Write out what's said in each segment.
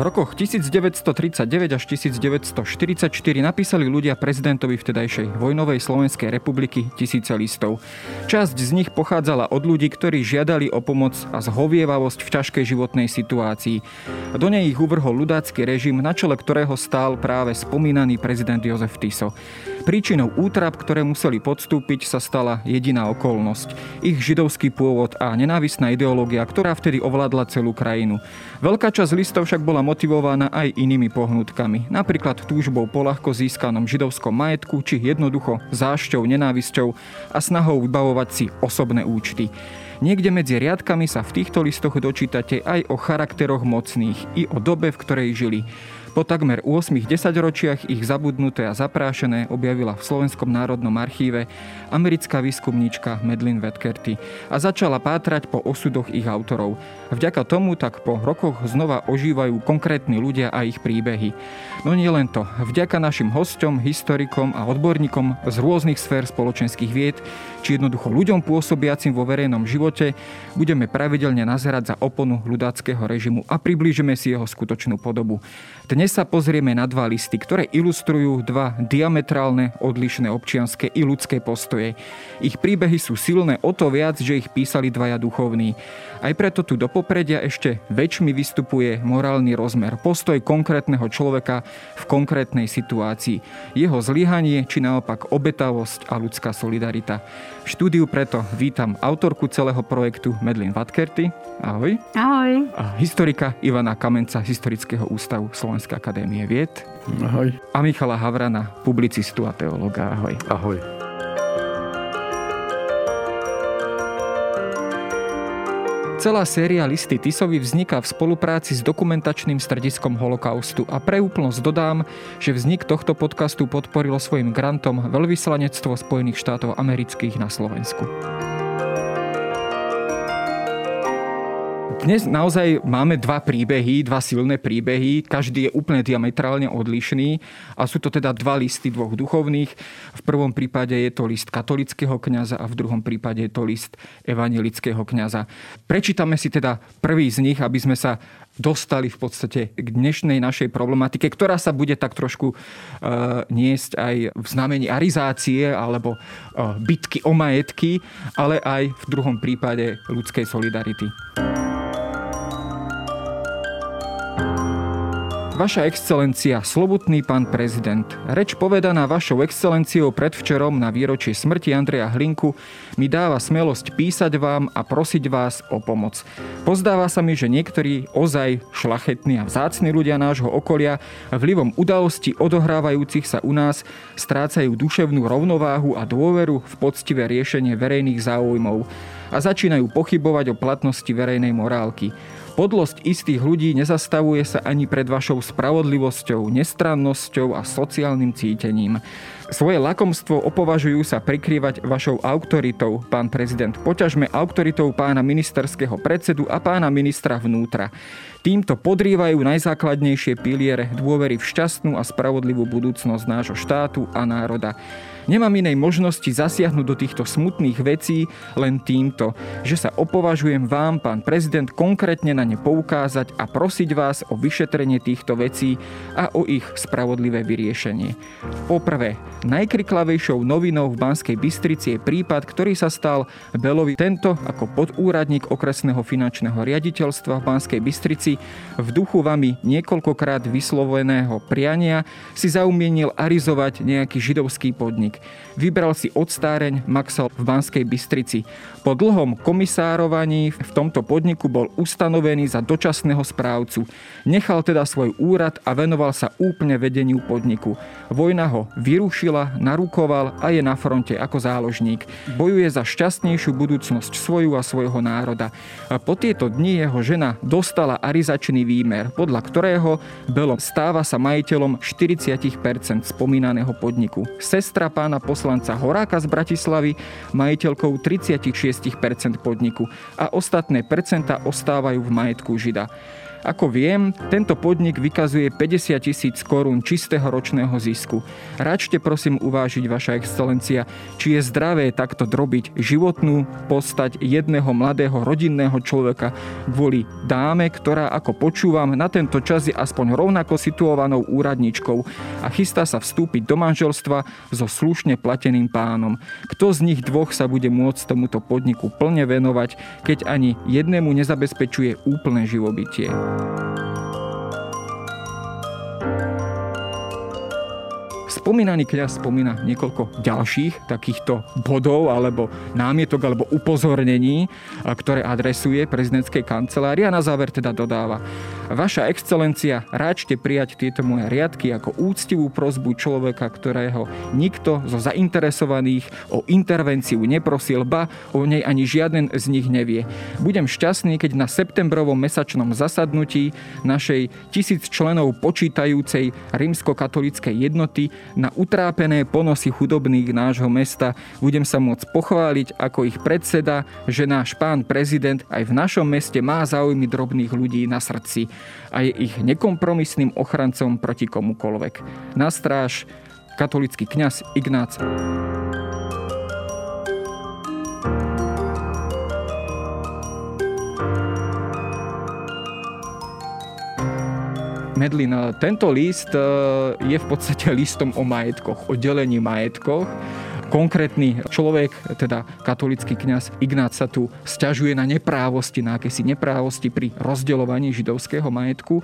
V rokoch 1939 až 1944 napísali ľudia prezidentovi vtedajšej vojnovej Slovenskej republiky tisíce listov. Časť z nich pochádzala od ľudí, ktorí žiadali o pomoc a zhovievavosť v ťažkej životnej situácii. Do nej ich uvrhol ľudácky režim, na čele ktorého stál práve spomínaný prezident Jozef Tiso. Príčinou útrap, ktoré museli podstúpiť, sa stala jediná okolnosť. Ich židovský pôvod a nenávisná ideológia, ktorá vtedy ovládla celú krajinu. Veľká časť listov však bola motivovaná aj inými pohnutkami, napríklad túžbou po ľahko získanom židovskom majetku či jednoducho zášťou, nenávisťou a snahou vybavovať si osobné účty. Niekde medzi riadkami sa v týchto listoch dočítate aj o charakteroch mocných i o dobe, v ktorej žili. Po takmer 8 desaťročiach ich zabudnuté a zaprášené objavila v Slovenskom národnom archíve americká výskumníčka Medlin Vetkerty a začala pátrať po osudoch ich autorov. Vďaka tomu tak po rokoch znova ožívajú konkrétni ľudia a ich príbehy. No nie len to. Vďaka našim hosťom, historikom a odborníkom z rôznych sfér spoločenských vied, či jednoducho ľuďom pôsobiacim vo verejnom živote, budeme pravidelne nazerať za oponu ľudáckého režimu a priblížime si jeho skutočnú podobu. Dnes sa pozrieme na dva listy, ktoré ilustrujú dva diametrálne odlišné občianske i ľudské postoje. Ich príbehy sú silné o to viac, že ich písali dvaja duchovní. Aj preto tu do popredia ešte väčšmi vystupuje morálny rozmer, postoj konkrétneho človeka v konkrétnej situácii, jeho zlyhanie či naopak obetavosť a ľudská solidarita. V štúdiu preto vítam autorku celého projektu Medlin Vatkerty. Ahoj. Ahoj. A historika Ivana Kamenca Historického ústavu Slovenskej akadémie vied. Ahoj. A Michala Havrana, publicistu a teológa. Ahoj. Ahoj. Celá séria Listy Tisovi vzniká v spolupráci s dokumentačným strediskom holokaustu a pre úplnosť dodám, že vznik tohto podcastu podporilo svojim grantom Veľvyslanectvo Spojených štátov amerických na Slovensku. Dnes naozaj máme dva príbehy, dva silné príbehy. Každý je úplne diametrálne odlišný a sú to teda dva listy dvoch duchovných. V prvom prípade je to list katolického kňaza a v druhom prípade je to list evangelického kňaza. Prečítame si teda prvý z nich, aby sme sa dostali v podstate k dnešnej našej problematike, ktorá sa bude tak trošku uh, niesť aj v znamení arizácie alebo uh, bitky o majetky, ale aj v druhom prípade ľudskej solidarity. Vaša excelencia, slobodný pán prezident, reč povedaná vašou excelenciou predvčerom na výročie smrti Andreja Hlinku mi dáva smelosť písať vám a prosiť vás o pomoc. Pozdáva sa mi, že niektorí ozaj šlachetní a vzácni ľudia nášho okolia vlivom udalostí odohrávajúcich sa u nás strácajú duševnú rovnováhu a dôveru v poctivé riešenie verejných záujmov a začínajú pochybovať o platnosti verejnej morálky. Podlosť istých ľudí nezastavuje sa ani pred vašou spravodlivosťou, nestrannosťou a sociálnym cítením. Svoje lakomstvo opovažujú sa prikrývať vašou autoritou, pán prezident. Poťažme autoritou pána ministerského predsedu a pána ministra vnútra. Týmto podrývajú najzákladnejšie piliere dôvery v šťastnú a spravodlivú budúcnosť nášho štátu a národa. Nemám inej možnosti zasiahnuť do týchto smutných vecí len týmto, že sa opovažujem vám, pán prezident, konkrétne na ne poukázať a prosiť vás o vyšetrenie týchto vecí a o ich spravodlivé vyriešenie. Poprvé, najkriklavejšou novinou v Banskej Bystrici je prípad, ktorý sa stal Belovi tento ako podúradník okresného finančného riaditeľstva v Banskej Bystrici v duchu vami niekoľkokrát vysloveného priania si zaumienil arizovať nejaký židovský podnik. Vybral si odstáreň Maxel v Banskej Bystrici. Po dlhom komisárovaní v tomto podniku bol ustanovený za dočasného správcu. Nechal teda svoj úrad a venoval sa úplne vedeniu podniku. Vojna ho vyrušila narukoval a je na fronte ako záložník. Bojuje za šťastnejšiu budúcnosť svoju a svojho národa. A po tieto dni jeho žena dostala arizačný výmer, podľa ktorého Belo stáva sa majiteľom 40% spomínaného podniku. Sestra pána poslanca Horáka z Bratislavy majiteľkou 36% podniku a ostatné percenta ostávajú v majetku Žida. Ako viem, tento podnik vykazuje 50 tisíc korún čistého ročného zisku. Račte prosím uvážiť, Vaša excelencia, či je zdravé takto drobiť životnú postať jedného mladého rodinného človeka kvôli dáme, ktorá, ako počúvam, na tento čas je aspoň rovnako situovanou úradničkou a chystá sa vstúpiť do manželstva so slušne plateným pánom. Kto z nich dvoch sa bude môcť tomuto podniku plne venovať, keď ani jednému nezabezpečuje úplné živobytie? Música Spomínaný kňaz spomína niekoľko ďalších takýchto bodov alebo námietok alebo upozornení, ktoré adresuje prezidentskej kancelárii a na záver teda dodáva. Vaša excelencia, ráčte prijať tieto moje riadky ako úctivú prozbu človeka, ktorého nikto zo zainteresovaných o intervenciu neprosil, ba o nej ani žiaden z nich nevie. Budem šťastný, keď na septembrovom mesačnom zasadnutí našej tisíc členov počítajúcej rímskokatolíckej jednoty na utrápené ponosy chudobných nášho mesta budem sa môcť pochváliť ako ich predseda, že náš pán prezident aj v našom meste má záujmy drobných ľudí na srdci a je ich nekompromisným ochrancom proti komukoľvek. Na stráž katolický kňaz Ignác. Medlin, tento list eh, je v podstate listom o majetkoch, o delení majetkoch konkrétny človek, teda katolický kňaz Ignác sa tu stiažuje na neprávosti, na akési neprávosti pri rozdeľovaní židovského majetku.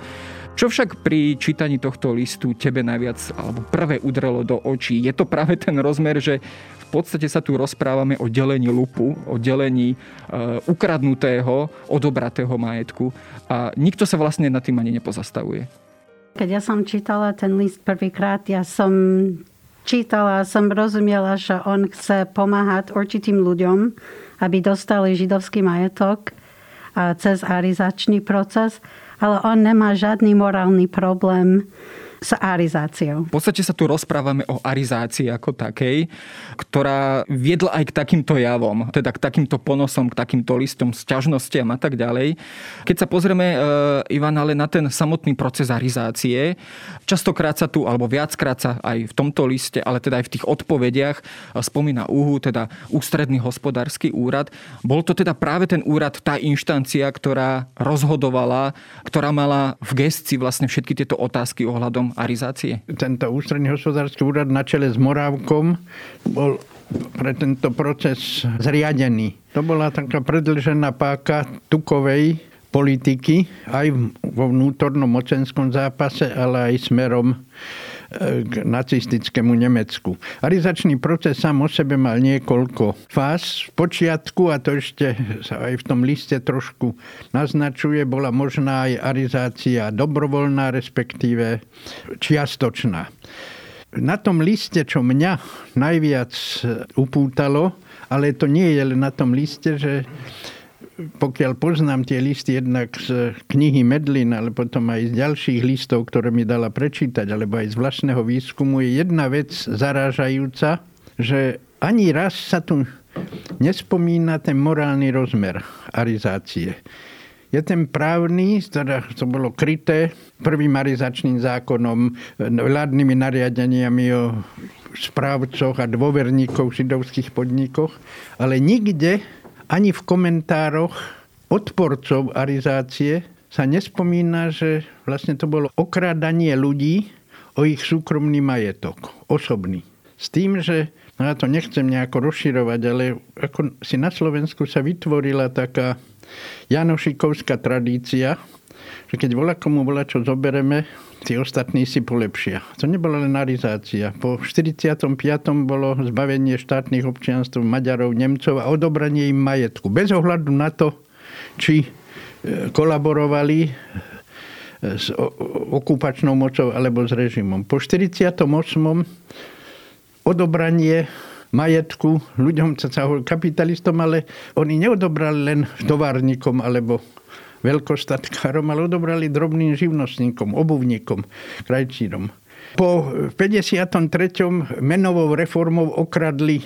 Čo však pri čítaní tohto listu tebe najviac alebo prvé udrelo do očí? Je to práve ten rozmer, že v podstate sa tu rozprávame o delení lupu, o delení e, ukradnutého, odobratého majetku a nikto sa vlastne nad tým ani nepozastavuje. Keď ja som čítala ten list prvýkrát, ja som čítala, som rozumiela, že on chce pomáhať určitým ľuďom, aby dostali židovský majetok cez arizačný proces, ale on nemá žiadny morálny problém s arizáciou. V podstate sa tu rozprávame o arizácii ako takej, ktorá viedla aj k takýmto javom, teda k takýmto ponosom, k takýmto listom s ťažnostiam a tak ďalej. Keď sa pozrieme, e, Ivan, ale na ten samotný proces arizácie, častokrát sa tu, alebo viackrát sa aj v tomto liste, ale teda aj v tých odpovediach spomína úhu, teda ústredný hospodársky úrad. Bol to teda práve ten úrad, tá inštancia, ktorá rozhodovala, ktorá mala v gestii vlastne všetky tieto otázky ohľadom arizácie? Tento ústredný hospodársky úrad na čele s Morávkom bol pre tento proces zriadený. To bola taká predlžená páka tukovej politiky aj vo vnútornom mocenskom zápase, ale aj smerom k nacistickému Nemecku. Arizačný proces sám o sebe mal niekoľko fáz. V počiatku, a to ešte sa aj v tom liste trošku naznačuje, bola možná aj arizácia dobrovoľná, respektíve čiastočná. Na tom liste, čo mňa najviac upútalo, ale to nie je len na tom liste, že pokiaľ poznám tie listy jednak z knihy Medlin, ale potom aj z ďalších listov, ktoré mi dala prečítať, alebo aj z vlastného výskumu, je jedna vec zarážajúca, že ani raz sa tu nespomína ten morálny rozmer arizácie. Je ten právny, teda to bolo kryté prvým arizačným zákonom, vládnymi nariadeniami o správcoch a dôverníkov v židovských podnikoch, ale nikde ani v komentároch odporcov arizácie sa nespomína, že vlastne to bolo okrádanie ľudí o ich súkromný majetok, osobný. S tým, že, no ja to nechcem nejako rozširovať, ale ako si na Slovensku sa vytvorila taká Janošikovská tradícia, že keď voľa komu voľa čo zobereme, tí ostatní si polepšia. To nebola len arizácia. Po 45. bolo zbavenie štátnych občianstv Maďarov, Nemcov a odobranie im majetku. Bez ohľadu na to, či e, kolaborovali e, s okupačnou mocou alebo s režimom. Po 48. odobranie majetku. Ľuďom kapitalistom, ale oni neodobrali len továrnikom alebo veľkostatkárom, ale odobrali drobným živnostníkom, obuvníkom, krajčírom. Po 53. menovou reformou okradli,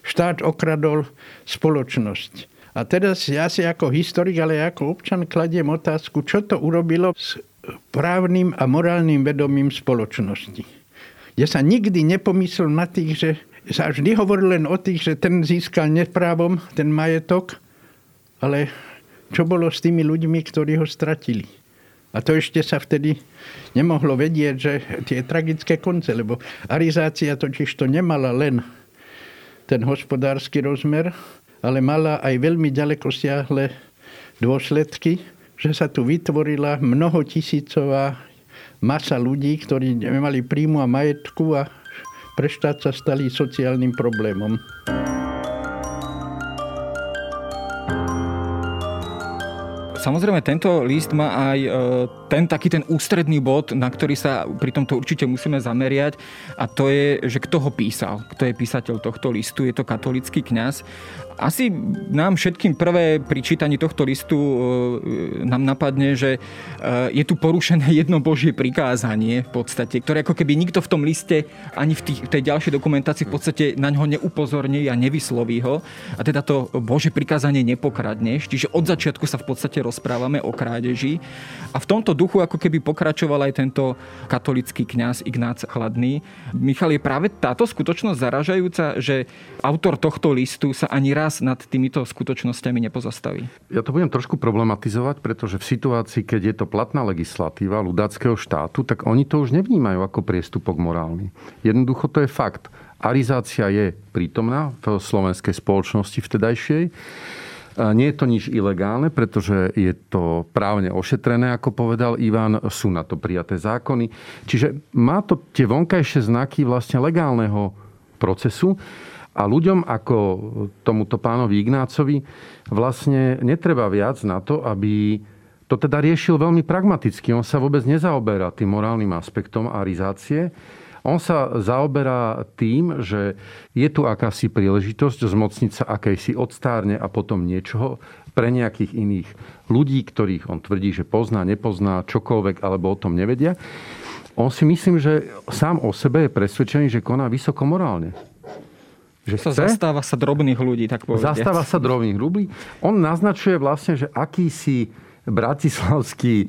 štát okradol spoločnosť. A teraz ja si ako historik, ale ako občan kladiem otázku, čo to urobilo s právnym a morálnym vedomím spoločnosti. Ja sa nikdy nepomyslel na tých, že sa vždy hovoril len o tých, že ten získal neprávom ten majetok, ale čo bolo s tými ľuďmi, ktorí ho stratili. A to ešte sa vtedy nemohlo vedieť, že tie tragické konce, lebo arizácia totiž to nemala len ten hospodársky rozmer, ale mala aj veľmi ďaleko siahle dôsledky, že sa tu vytvorila mnohotisícová masa ľudí, ktorí nemali príjmu a majetku a pre štát sa stali sociálnym problémom. Samozrejme, tento list má aj e, ten taký ten ústredný bod, na ktorý sa pri tomto určite musíme zameriať a to je, že kto ho písal, kto je písateľ tohto listu, je to katolický kňaz asi nám všetkým prvé pri čítaní tohto listu e, nám napadne, že e, je tu porušené jedno Božie prikázanie v podstate, ktoré ako keby nikto v tom liste ani v, tých, v tej ďalšej dokumentácii v podstate na ňo neupozorní a nevysloví ho. A teda to Božie prikázanie nepokradneš. Čiže od začiatku sa v podstate rozprávame o krádeži. A v tomto duchu ako keby pokračoval aj tento katolický kňaz Ignác Chladný. Michal, je práve táto skutočnosť zaražajúca, že autor tohto listu sa ani raz nad týmito skutočnosťami nepozastaví? Ja to budem trošku problematizovať, pretože v situácii, keď je to platná legislatíva ľudáckého štátu, tak oni to už nevnímajú ako priestupok morálny. Jednoducho to je fakt. Arizácia je prítomná v slovenskej spoločnosti vtedajšej. Nie je to nič ilegálne, pretože je to právne ošetrené, ako povedal Ivan, sú na to prijaté zákony. Čiže má to tie vonkajšie znaky vlastne legálneho procesu. A ľuďom ako tomuto pánovi Ignácovi vlastne netreba viac na to, aby to teda riešil veľmi pragmaticky. On sa vôbec nezaoberá tým morálnym aspektom arizácie. On sa zaoberá tým, že je tu akási príležitosť zmocniť sa akejsi odstárne a potom niečoho pre nejakých iných ľudí, ktorých on tvrdí, že pozná, nepozná, čokoľvek, alebo o tom nevedia. On si myslím, že sám o sebe je presvedčený, že koná vysoko morálne že chce, zastáva sa drobných ľudí, tak povedať. Zastáva sa drobných ľudí. On naznačuje vlastne, že akýsi bratislavský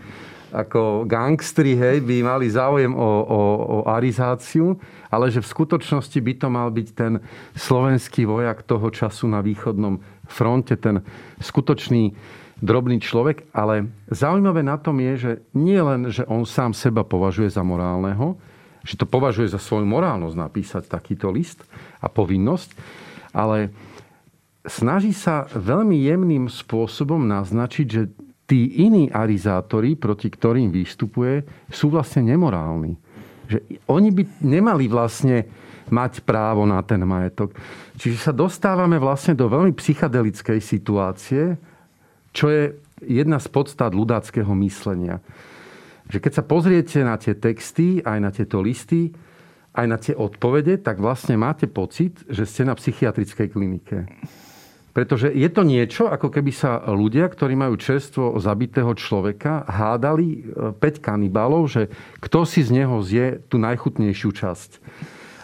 ako gangstri, hej, by mali záujem o, o, o arizáciu, ale že v skutočnosti by to mal byť ten slovenský vojak toho času na východnom fronte, ten skutočný drobný človek. Ale zaujímavé na tom je, že nie len, že on sám seba považuje za morálneho, že to považuje za svoju morálnosť napísať takýto list a povinnosť, ale snaží sa veľmi jemným spôsobom naznačiť, že tí iní arizátori, proti ktorým vystupuje, sú vlastne nemorálni. Že oni by nemali vlastne mať právo na ten majetok. Čiže sa dostávame vlastne do veľmi psychedelickej situácie, čo je jedna z podstat ľudáckého myslenia že keď sa pozriete na tie texty, aj na tieto listy, aj na tie odpovede, tak vlastne máte pocit, že ste na psychiatrickej klinike. Pretože je to niečo, ako keby sa ľudia, ktorí majú čerstvo zabitého človeka, hádali 5 e, kanibálov, že kto si z neho zje tú najchutnejšiu časť.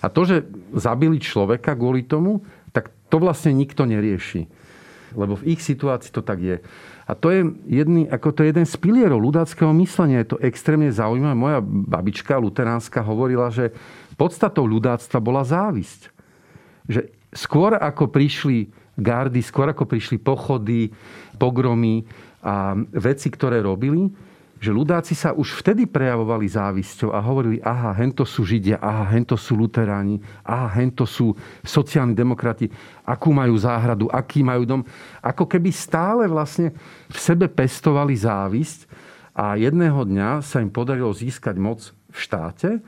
A to, že zabili človeka kvôli tomu, tak to vlastne nikto nerieši. Lebo v ich situácii to tak je. A to je, jedný, ako to je jeden z pilierov ľudáckého myslenia. Je to extrémne zaujímavé. Moja babička luteránska hovorila, že podstatou ľudáctva bola závisť. Že skôr ako prišli gardy, skôr ako prišli pochody, pogromy a veci, ktoré robili, že ľudáci sa už vtedy prejavovali závisťou a hovorili, aha, hento sú Židia, aha, hento sú luteráni, aha, hento sú sociálni demokrati, akú majú záhradu, aký majú dom. Ako keby stále vlastne v sebe pestovali závisť a jedného dňa sa im podarilo získať moc v štáte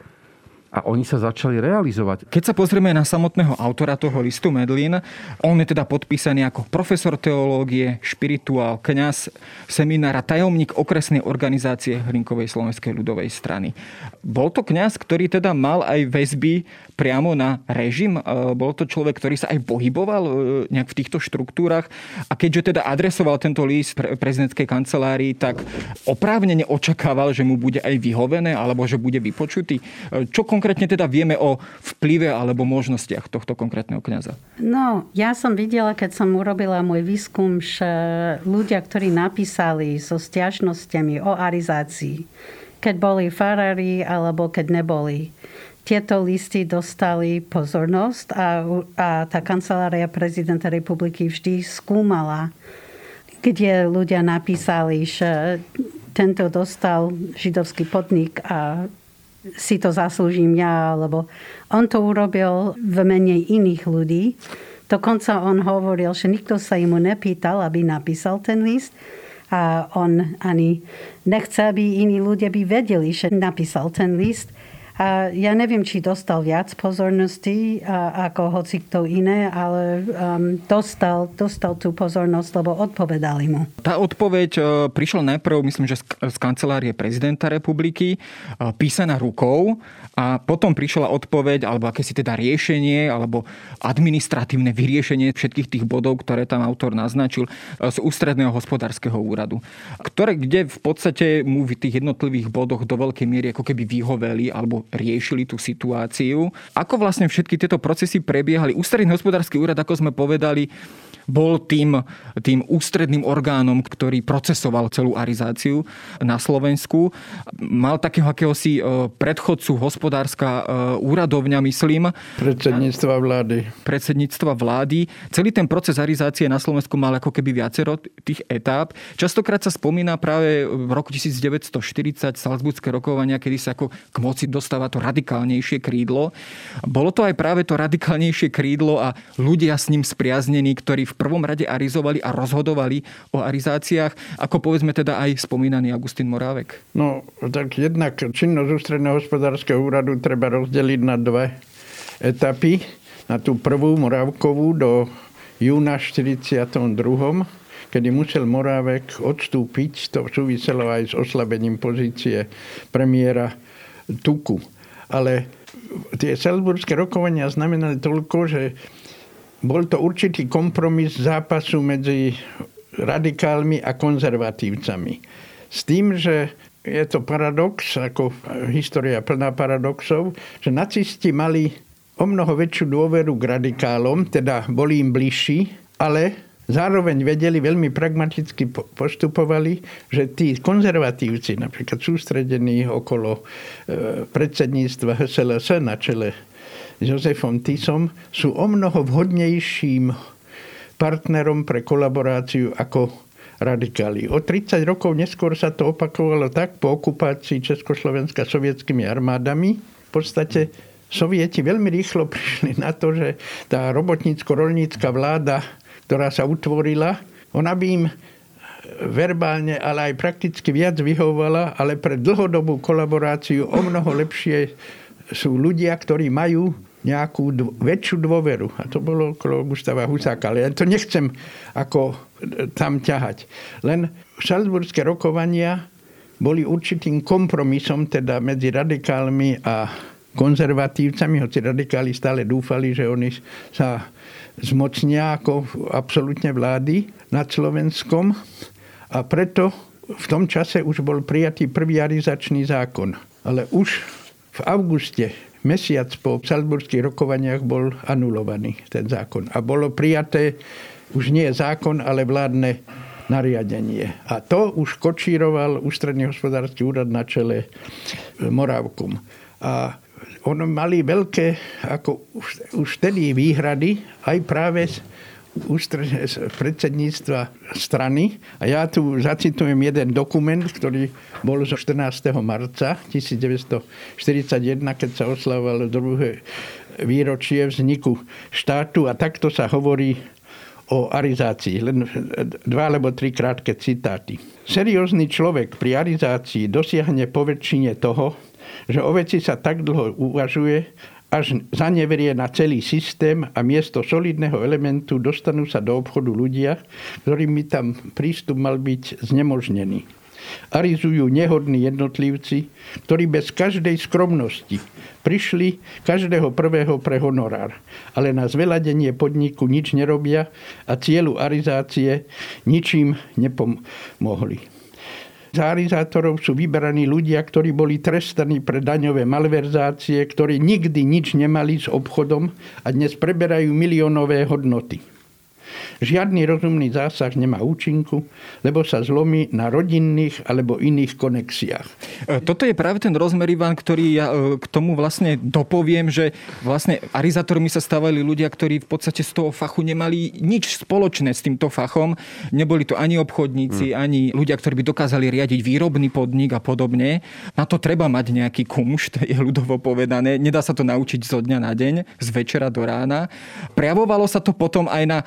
a oni sa začali realizovať. Keď sa pozrieme na samotného autora toho listu Medlin, on je teda podpísaný ako profesor teológie, špirituál, kňaz, seminára, tajomník okresnej organizácie Hlinkovej slovenskej ľudovej strany. Bol to kňaz, ktorý teda mal aj väzby priamo na režim? E, bol to človek, ktorý sa aj pohyboval e, nejak v týchto štruktúrach? A keďže teda adresoval tento list pre prezidentskej kancelárii, tak oprávnene očakával, že mu bude aj vyhovené alebo že bude vypočutý. E, čo konkrétne teda vieme o vplyve alebo možnostiach tohto konkrétneho kňaza? No, ja som videla, keď som urobila môj výskum, že ľudia, ktorí napísali so stiažnosťami o arizácii, keď boli farári alebo keď neboli, tieto listy dostali pozornosť a, a tá kancelária prezidenta republiky vždy skúmala, kde ľudia napísali, že tento dostal židovský podnik a si to zaslúžim ja, lebo on to urobil v mene iných ľudí. Dokonca on hovoril, že nikto sa mu nepýtal, aby napísal ten list a on ani nechce, aby iní ľudia by vedeli, že napísal ten list. A ja neviem, či dostal viac pozornosti ako hoci kto iné, ale um, dostal, dostal tú pozornosť, lebo odpovedali mu. Tá odpoveď uh, prišla najprv, myslím, že z kancelárie prezidenta republiky, uh, písaná rukou a potom prišla odpoveď, alebo akési teda riešenie, alebo administratívne vyriešenie všetkých tých bodov, ktoré tam autor naznačil uh, z ústredného hospodárskeho úradu. Ktoré, kde v podstate mu v tých jednotlivých bodoch do veľkej miery ako keby vyhoveli alebo riešili tú situáciu. Ako vlastne všetky tieto procesy prebiehali? Ústredný hospodársky úrad, ako sme povedali, bol tým, tým ústredným orgánom, ktorý procesoval celú arizáciu na Slovensku. Mal takého akéhosi e, predchodcu hospodárska e, úradovňa, myslím. Predsedníctva vlády. Predsedníctva vlády. Celý ten proces arizácie na Slovensku mal ako keby viacero tých etáp. Častokrát sa spomína práve v roku 1940 Salzburgské rokovania, kedy sa ako k moci dostáva to radikálnejšie krídlo. Bolo to aj práve to radikálnejšie krídlo a ľudia s ním spriaznení, ktorí v prvom rade arizovali a rozhodovali o arizáciách, ako povedzme teda aj spomínaný Augustín Morávek? No, tak jednak činnosť ústredného hospodárskeho úradu treba rozdeliť na dve etapy. Na tú prvú Morávkovú do júna 42 kedy musel Morávek odstúpiť. To súviselo aj s oslabením pozície premiéra Tuku. Ale tie Salzburské rokovania znamenali toľko, že bol to určitý kompromis zápasu medzi radikálmi a konzervatívcami. S tým, že je to paradox, ako história plná paradoxov, že nacisti mali o mnoho väčšiu dôveru k radikálom, teda boli im bližší, ale zároveň vedeli, veľmi pragmaticky postupovali, že tí konzervatívci, napríklad sústredení okolo e, predsedníctva HSLS na čele Jozefom Tisom sú o mnoho vhodnejším partnerom pre kolaboráciu ako radikáli. O 30 rokov neskôr sa to opakovalo tak po okupácii Československa sovietskými armádami. V podstate Sovieti veľmi rýchlo prišli na to, že tá robotnícko-rolnícka vláda, ktorá sa utvorila, ona by im verbálne, ale aj prakticky viac vyhovovala, ale pre dlhodobú kolaboráciu o mnoho lepšie sú ľudia, ktorí majú nejakú dv- väčšiu dôveru. A to bolo okolo Gustava Husáka. Ale ja to nechcem ako e, tam ťahať. Len šalzburské rokovania boli určitým kompromisom teda medzi radikálmi a konzervatívcami, hoci radikáli stále dúfali, že oni sa zmocnia ako absolútne vlády nad Slovenskom. A preto v tom čase už bol prijatý prvý arizačný zákon. Ale už v auguste mesiac po Salzburských rokovaniach bol anulovaný ten zákon. A bolo prijaté už nie zákon, ale vládne nariadenie. A to už kočíroval Ústredný hospodársky úrad na čele e, Morávkom. A ono mali veľké, ako už, už vtedy výhrady, aj práve predsedníctva strany. A ja tu zacitujem jeden dokument, ktorý bol zo 14. marca 1941, keď sa oslavovalo druhé výročie vzniku štátu. A takto sa hovorí o arizácii, len dva alebo tri krátke citáty. Seriózny človek pri arizácii dosiahne poväčšine toho, že o veci sa tak dlho uvažuje, až zaneverie na celý systém a miesto solidného elementu dostanú sa do obchodu ľudia, ktorým by tam prístup mal byť znemožnený. Arizujú nehodní jednotlivci, ktorí bez každej skromnosti prišli každého prvého pre honorár, ale na zveladenie podniku nič nerobia a cieľu arizácie ničím nepomohli. Za arizátorov sú vyberaní ľudia, ktorí boli trestaní pre daňové malverzácie, ktorí nikdy nič nemali s obchodom a dnes preberajú miliónové hodnoty. Žiadny rozumný zásah nemá účinku, lebo sa zlomí na rodinných alebo iných konexiách. E, toto je práve ten rozmer, Ivan, ktorý ja e, k tomu vlastne dopoviem, že vlastne arizátormi sa stávali ľudia, ktorí v podstate z toho fachu nemali nič spoločné s týmto fachom. Neboli to ani obchodníci, hmm. ani ľudia, ktorí by dokázali riadiť výrobný podnik a podobne. Na to treba mať nejaký kumšt, je ľudovo povedané. Nedá sa to naučiť zo dňa na deň, z večera do rána. Prejavovalo sa to potom aj na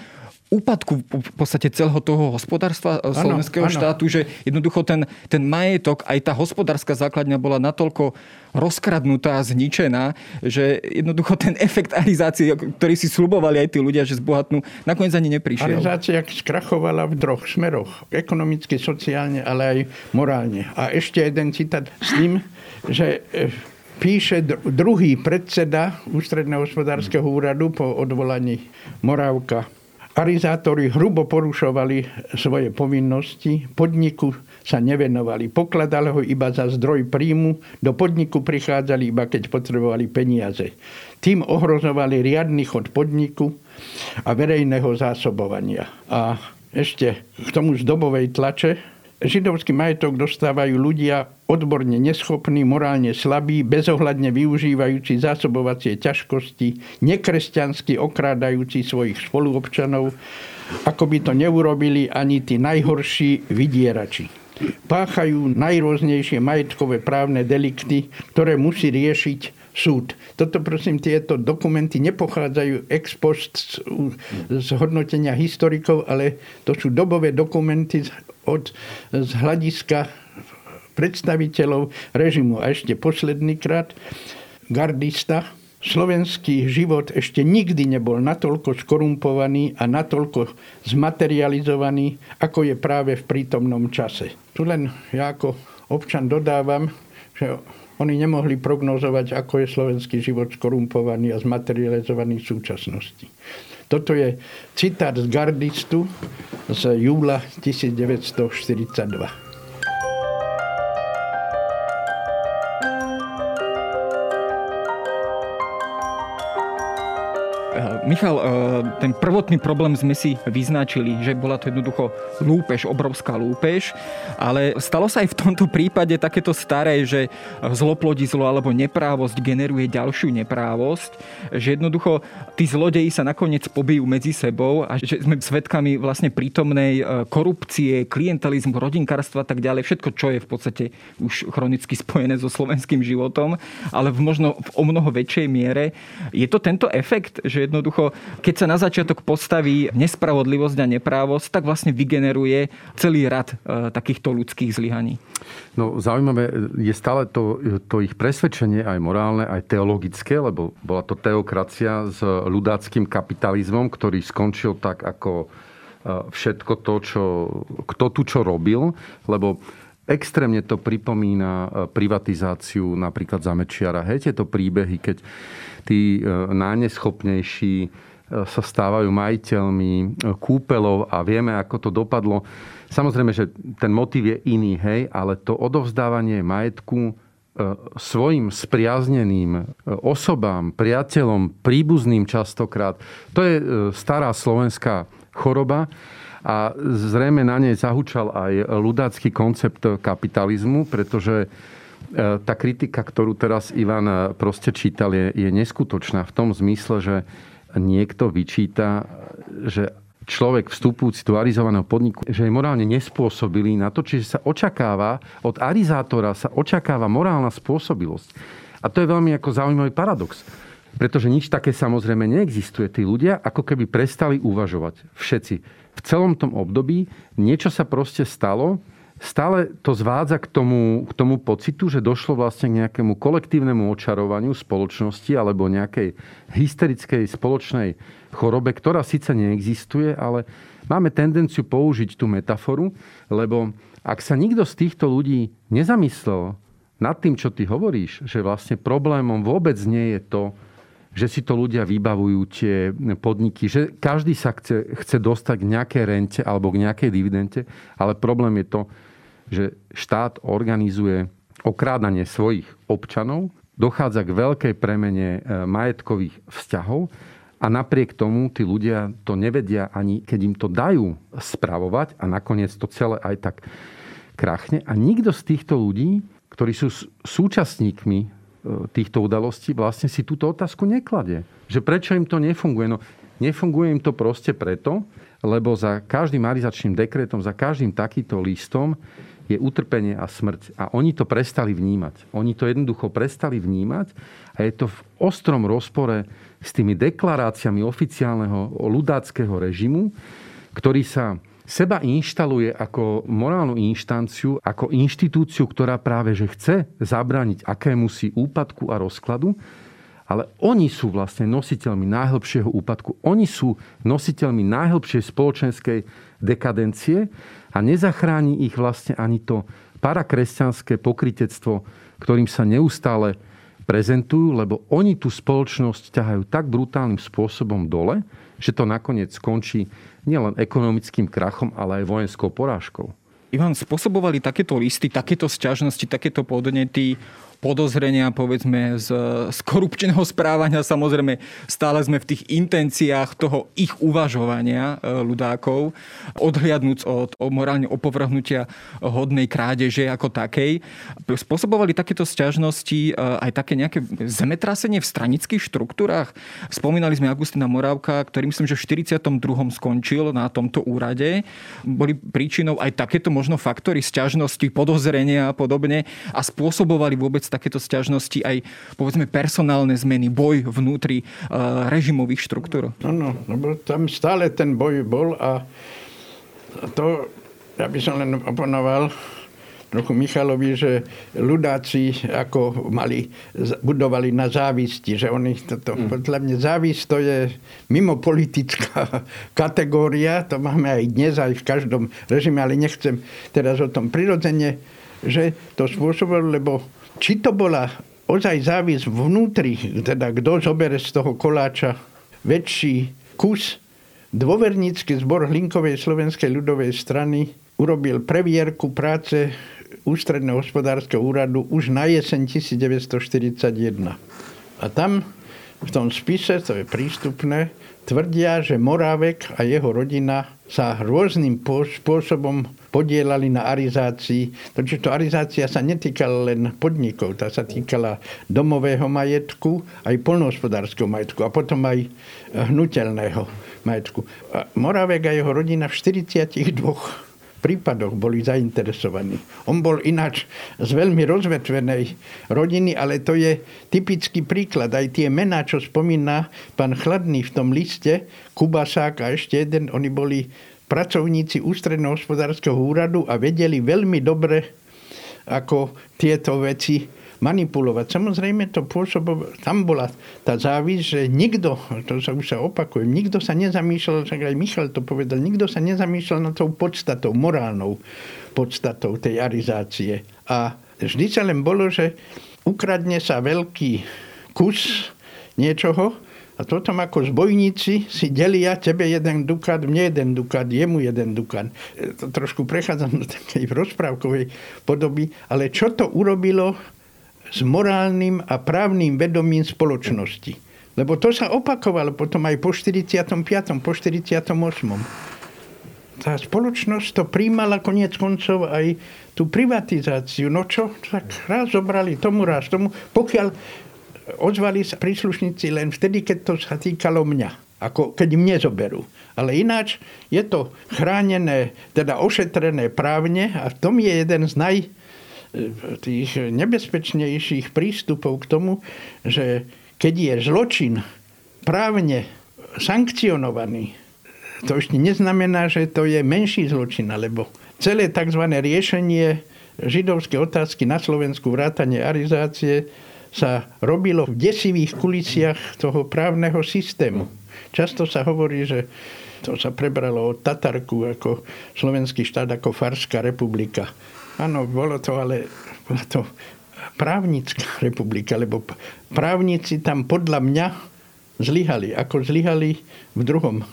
úpadku v podstate celého toho hospodárstva ano, slovenského ano. štátu, že jednoducho ten, ten majetok, aj tá hospodárska základňa bola natoľko rozkradnutá, zničená, že jednoducho ten efekt arizácie, ktorý si slubovali aj tí ľudia, že zbohatnú, nakoniec ani neprišiel. Arizácia skrachovala v troch smeroch. Ekonomicky, sociálne, ale aj morálne. A ešte jeden citát s tým, že e, píše druhý predseda Ústredného hospodárskeho úradu po odvolaní Morávka Arizátori hrubo porušovali svoje povinnosti, podniku sa nevenovali, pokladali ho iba za zdroj príjmu, do podniku prichádzali iba keď potrebovali peniaze. Tým ohrozovali riadny chod podniku a verejného zásobovania. A ešte k tomu z dobovej tlače Židovský majetok dostávajú ľudia odborne neschopní, morálne slabí, bezohľadne využívajúci zásobovacie ťažkosti, nekresťansky okrádajúci svojich spoluobčanov, ako by to neurobili ani tí najhorší vydierači. Páchajú najrôznejšie majetkové právne delikty, ktoré musí riešiť súd. Toto prosím, tieto dokumenty nepochádzajú ex post z hodnotenia historikov, ale to sú dobové dokumenty od, z hľadiska predstaviteľov režimu. A ešte posledný krát, gardista, slovenský život ešte nikdy nebol natoľko skorumpovaný a natoľko zmaterializovaný, ako je práve v prítomnom čase. Tu len ja ako občan dodávam, že oni nemohli prognozovať, ako je slovenský život skorumpovaný a zmaterializovaný v súčasnosti. Toto je citát z gardistu z júla 1942. Michal, eh, ten prvotný problém sme si vyznačili, že bola to jednoducho lúpež, obrovská lúpež, ale stalo sa aj v tomto prípade takéto staré, že zloplodí zlo alebo neprávosť generuje ďalšiu neprávosť, že jednoducho tí zlodeji sa nakoniec pobijú medzi sebou a že sme svedkami vlastne prítomnej eh, korupcie, klientalizmu, rodinkárstva a tak ďalej, všetko, čo je v podstate už chronicky spojené so slovenským životom, ale v možno v o mnoho väčšej miere. Je to tento efekt, že jednoducho jednoducho, keď sa na začiatok postaví nespravodlivosť a neprávosť, tak vlastne vygeneruje celý rad e, takýchto ľudských zlyhaní. No zaujímavé je stále to, to ich presvedčenie aj morálne, aj teologické, lebo bola to teokracia s ľudáckým kapitalizmom, ktorý skončil tak ako e, všetko to, čo, kto tu čo robil, lebo extrémne to pripomína e, privatizáciu napríklad Zamečiara. Hej, tieto príbehy, keď tí e, najneschopnejší e, sa stávajú majiteľmi kúpelov a vieme, ako to dopadlo. Samozrejme, že ten motív je iný, hej, ale to odovzdávanie majetku svojim spriazneným osobám, priateľom, príbuzným častokrát, to je stará slovenská choroba a zrejme na nej zahúčal aj ľudácky koncept kapitalizmu, pretože E, tá kritika, ktorú teraz Ivan proste čítal, je, je neskutočná v tom zmysle, že niekto vyčíta, že človek vstupujúci do arizovaného podniku, že je morálne nespôsobilý na to, čiže sa očakáva, od arizátora sa očakáva morálna spôsobilosť. A to je veľmi ako zaujímavý paradox. pretože nič také samozrejme neexistuje. Tí ľudia ako keby prestali uvažovať. Všetci. V celom tom období niečo sa proste stalo, stále to zvádza k tomu, k tomu pocitu, že došlo vlastne k nejakému kolektívnemu očarovaniu spoločnosti alebo nejakej hysterickej spoločnej chorobe, ktorá síce neexistuje, ale máme tendenciu použiť tú metaforu, lebo ak sa nikto z týchto ľudí nezamyslel nad tým, čo ty hovoríš, že vlastne problémom vôbec nie je to, že si to ľudia vybavujú tie podniky, že každý sa chce, chce dostať k nejakej rente alebo k nejakej dividende, ale problém je to, že štát organizuje okrádanie svojich občanov, dochádza k veľkej premene e, majetkových vzťahov a napriek tomu tí ľudia to nevedia ani keď im to dajú spravovať a nakoniec to celé aj tak krachne. A nikto z týchto ľudí, ktorí sú súčasníkmi týchto udalostí vlastne si túto otázku nekladie. Že prečo im to nefunguje? No nefunguje im to proste preto, lebo za každým arizačným dekretom, za každým takýto listom je utrpenie a smrť. A oni to prestali vnímať. Oni to jednoducho prestali vnímať a je to v ostrom rozpore s tými deklaráciami oficiálneho ľudáckého režimu, ktorý sa seba inštaluje ako morálnu inštanciu, ako inštitúciu, ktorá práve že chce zabrániť akémusi úpadku a rozkladu, ale oni sú vlastne nositeľmi najhlbšieho úpadku. Oni sú nositeľmi najhlbšej spoločenskej dekadencie a nezachráni ich vlastne ani to parakresťanské pokritectvo, ktorým sa neustále prezentujú, lebo oni tú spoločnosť ťahajú tak brutálnym spôsobom dole, že to nakoniec skončí nielen ekonomickým krachom, ale aj vojenskou porážkou. Ivan, spôsobovali takéto listy, takéto sťažnosti, takéto podnety podozrenia, povedzme, z, z korupčného správania. Samozrejme, stále sme v tých intenciách toho ich uvažovania e, ľudákov, odhliadnúc od morálne opovrhnutia hodnej krádeže ako takej. Spôsobovali takéto sťažnosti e, aj také nejaké zemetrasenie v stranických štruktúrach. Spomínali sme Augustina Moravka, ktorý myslím, že v 42. skončil na tomto úrade. Boli príčinou aj takéto možno faktory sťažnosti, podozrenia a podobne a spôsobovali vôbec takéto sťažnosti aj povedzme personálne zmeny, boj vnútri uh, režimových štruktúr? Áno, lebo tam stále ten boj bol a to, ja by som len oponoval trochu Michalovi, že ľudáci ako mali, budovali na závisti, že oni toto, mm. podľa mňa závisť to je mimo politická kategória, to máme aj dnes, aj v každom režime, ale nechcem teraz o tom prirodzene, že to spôsobilo, lebo či to bola ozaj závis vnútri, teda kto zobere z toho koláča väčší kus, dôvernícky zbor Hlinkovej slovenskej ľudovej strany urobil previerku práce Ústredného hospodárskeho úradu už na jeseň 1941. A tam v tom spise, to je prístupné, tvrdia, že Morávek a jeho rodina sa rôznym spôsobom podielali na arizácii. Totiž to arizácia sa netýkala len podnikov, tá sa týkala domového majetku, aj polnohospodárskeho majetku a potom aj hnutelného majetku. A Moravek a jeho rodina v 42 prípadoch boli zainteresovaní. On bol ináč z veľmi rozvetvenej rodiny, ale to je typický príklad. Aj tie mená, čo spomína pán Chladný v tom liste, Kubasák a ešte jeden, oni boli pracovníci Ústredného hospodárskeho úradu a vedeli veľmi dobre, ako tieto veci manipulovať. Samozrejme to pôsobilo, tam bola tá závisť, že nikto, to sa už sa opakuje, nikto sa nezamýšľal, však aj Michal to povedal, nikto sa nezamýšľal na tou podstatou, morálnou podstatou tej arizácie. A vždy sa len bolo, že ukradne sa veľký kus niečoho, a potom ako zbojníci si delia tebe jeden dukát, mne jeden dukát, jemu jeden dukát. E, to trošku prechádzam do takej rozprávkovej podoby, ale čo to urobilo s morálnym a právnym vedomím spoločnosti? Lebo to sa opakovalo potom aj po 45. po 48. Tá spoločnosť to príjmala konec koncov aj tú privatizáciu. No čo, tak raz zobrali tomu, raz tomu. Pokiaľ ozvali sa príslušníci len vtedy, keď to sa týkalo mňa ako keď mne zoberú. Ale ináč je to chránené, teda ošetrené právne a v tom je jeden z naj, tých nebezpečnejších prístupov k tomu, že keď je zločin právne sankcionovaný, to ešte neznamená, že to je menší zločin, alebo celé tzv. riešenie židovskej otázky na Slovensku, vrátanie arizácie, sa robilo v desivých kuliciach toho právneho systému. Často sa hovorí, že to sa prebralo od Tatarku ako slovenský štát, ako Farská republika. Áno, bolo to, ale bola to právnická republika, lebo právnici tam podľa mňa zlyhali, ako zlyhali v druhom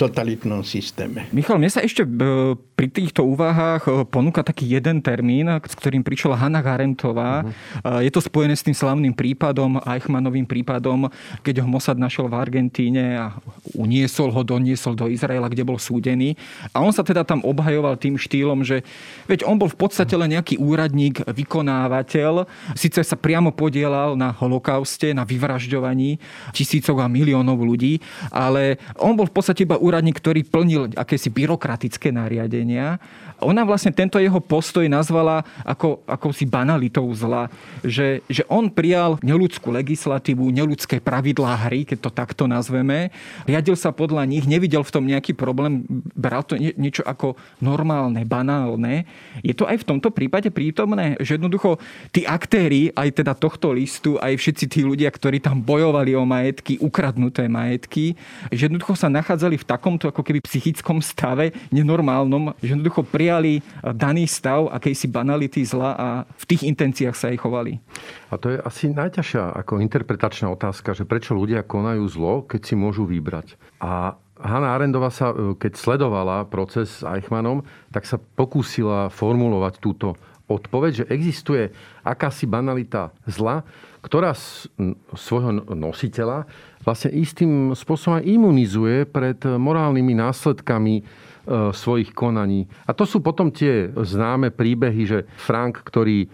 totalitnom systéme. Michal, mne sa ešte e, pri týchto úvahách e, ponúka taký jeden termín, s ktorým prišla Hanna Garentová. Uh-huh. Je to spojené s tým slavným prípadom, Eichmannovým prípadom, keď ho Mossad našiel v Argentíne a uniesol ho, doniesol do Izraela, kde bol súdený. A on sa teda tam obhajoval tým štýlom, že veď on bol v podstate len nejaký úradník, vykonávateľ, síce sa priamo podielal na holokauste, na vyvražďovaní tisícov a miliónov ľudí, ale on bol podstate iba úradník, ktorý plnil akési byrokratické nariadenia. Ona vlastne tento jeho postoj nazvala ako, ako si banalitou zla, že, že on prijal neludskú legislatívu, neludské pravidlá hry, keď to takto nazveme, riadil sa podľa nich, nevidel v tom nejaký problém, bral to nie, niečo ako normálne, banálne. Je to aj v tomto prípade prítomné, že jednoducho tí aktéry, aj teda tohto listu, aj všetci tí ľudia, ktorí tam bojovali o majetky, ukradnuté majetky, že jednoducho sa nachádzali v takomto ako keby psychickom stave, nenormálnom, že jednoducho prijali daný stav akejsi banality zla a v tých intenciách sa aj chovali. A to je asi najťažšia ako interpretačná otázka, že prečo ľudia konajú zlo, keď si môžu vybrať. A Hanna Arendova sa, e, keď sledovala proces s Eichmannom, tak sa pokúsila formulovať túto odpoveď, že existuje akási banalita zla, ktorá svojho nositeľa vlastne istým spôsobom imunizuje pred morálnymi následkami svojich konaní. A to sú potom tie známe príbehy, že Frank, ktorý e,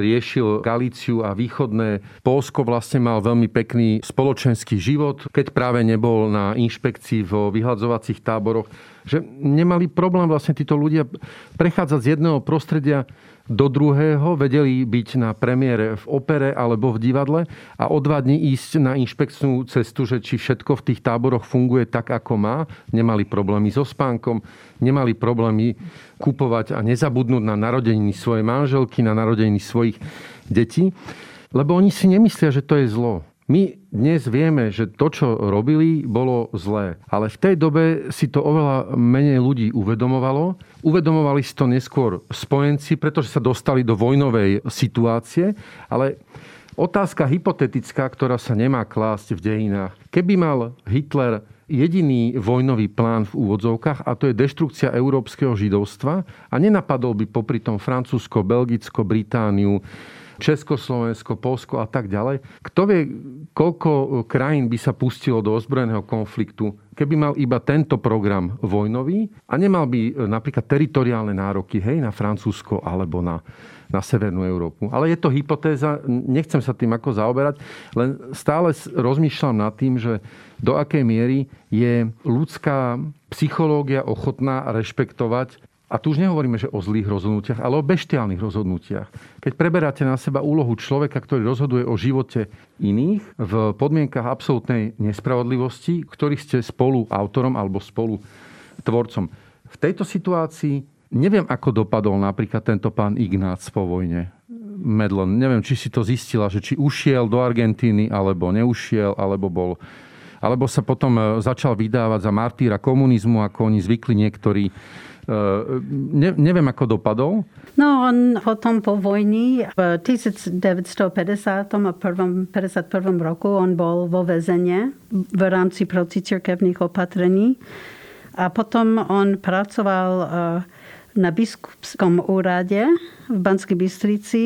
riešil Galíciu a východné Polsko vlastne mal veľmi pekný spoločenský život, keď práve nebol na inšpekcii vo vyhľadzovacích táboroch, že nemali problém vlastne títo ľudia prechádzať z jedného prostredia do druhého, vedeli byť na premiére v opere alebo v divadle a o dva dní ísť na inšpekčnú cestu, že či všetko v tých táboroch funguje tak, ako má. Nemali problémy so spánkom, nemali problémy kupovať a nezabudnúť na narodeniny svojej manželky, na narodeniny svojich detí. Lebo oni si nemyslia, že to je zlo. My dnes vieme, že to, čo robili, bolo zlé. Ale v tej dobe si to oveľa menej ľudí uvedomovalo. Uvedomovali si to neskôr spojenci, pretože sa dostali do vojnovej situácie. Ale otázka hypotetická, ktorá sa nemá klásť v dejinách. Keby mal Hitler jediný vojnový plán v úvodzovkách a to je deštrukcia európskeho židovstva a nenapadol by popri tom Francúzsko, Belgicko, Britániu, Československo, Polsko a tak ďalej. Kto vie, koľko krajín by sa pustilo do ozbrojeného konfliktu, keby mal iba tento program vojnový a nemal by e, napríklad teritoriálne nároky hej, na Francúzsko alebo na, na Severnú Európu. Ale je to hypotéza, nechcem sa tým ako zaoberať, len stále rozmýšľam nad tým, že do akej miery je ľudská psychológia ochotná rešpektovať a tu už nehovoríme, že o zlých rozhodnutiach, ale o beštiálnych rozhodnutiach. Keď preberáte na seba úlohu človeka, ktorý rozhoduje o živote iných v podmienkach absolútnej nespravodlivosti, ktorých ste spolu autorom alebo spolu tvorcom. V tejto situácii neviem, ako dopadol napríklad tento pán Ignác po vojne. Medlon. Neviem, či si to zistila, že či ušiel do Argentíny, alebo neušiel, alebo bol alebo sa potom e, začal vydávať za martýra komunizmu, ako oni zvykli niektorí ne, neviem, ako dopadol. No, on potom po vojni v 1950 a 51. roku on bol vo väzene v rámci proticirkevných opatrení. A potom on pracoval eh, na biskupskom úrade v Banskej Bystrici.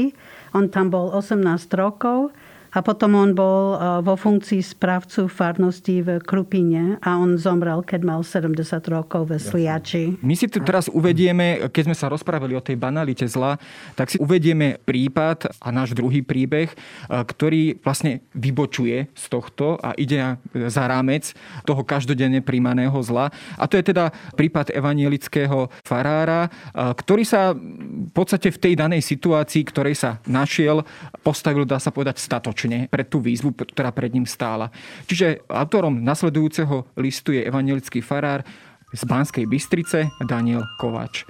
On tam bol 18 rokov a potom on bol e, vo funkcii správcu farnosti v Krupine a on zomrel, keď mal 70 rokov ve Sliači. My si tu teraz uvedieme, keď sme sa rozprávali o tej banalite zla, tak si uvedieme prípad a náš druhý príbeh, e, ktorý vlastne vybočuje z tohto a ide za rámec toho každodenne príjmaného zla. A to je teda prípad evanielického farára, e, ktorý sa v podstate v tej danej situácii, ktorej sa našiel, postavil, dá sa povedať, statočne reakčne pre tú výzvu, ktorá pred ním stála. Čiže autorom nasledujúceho listu je evangelický farár z Banskej Bystrice Daniel Kovač.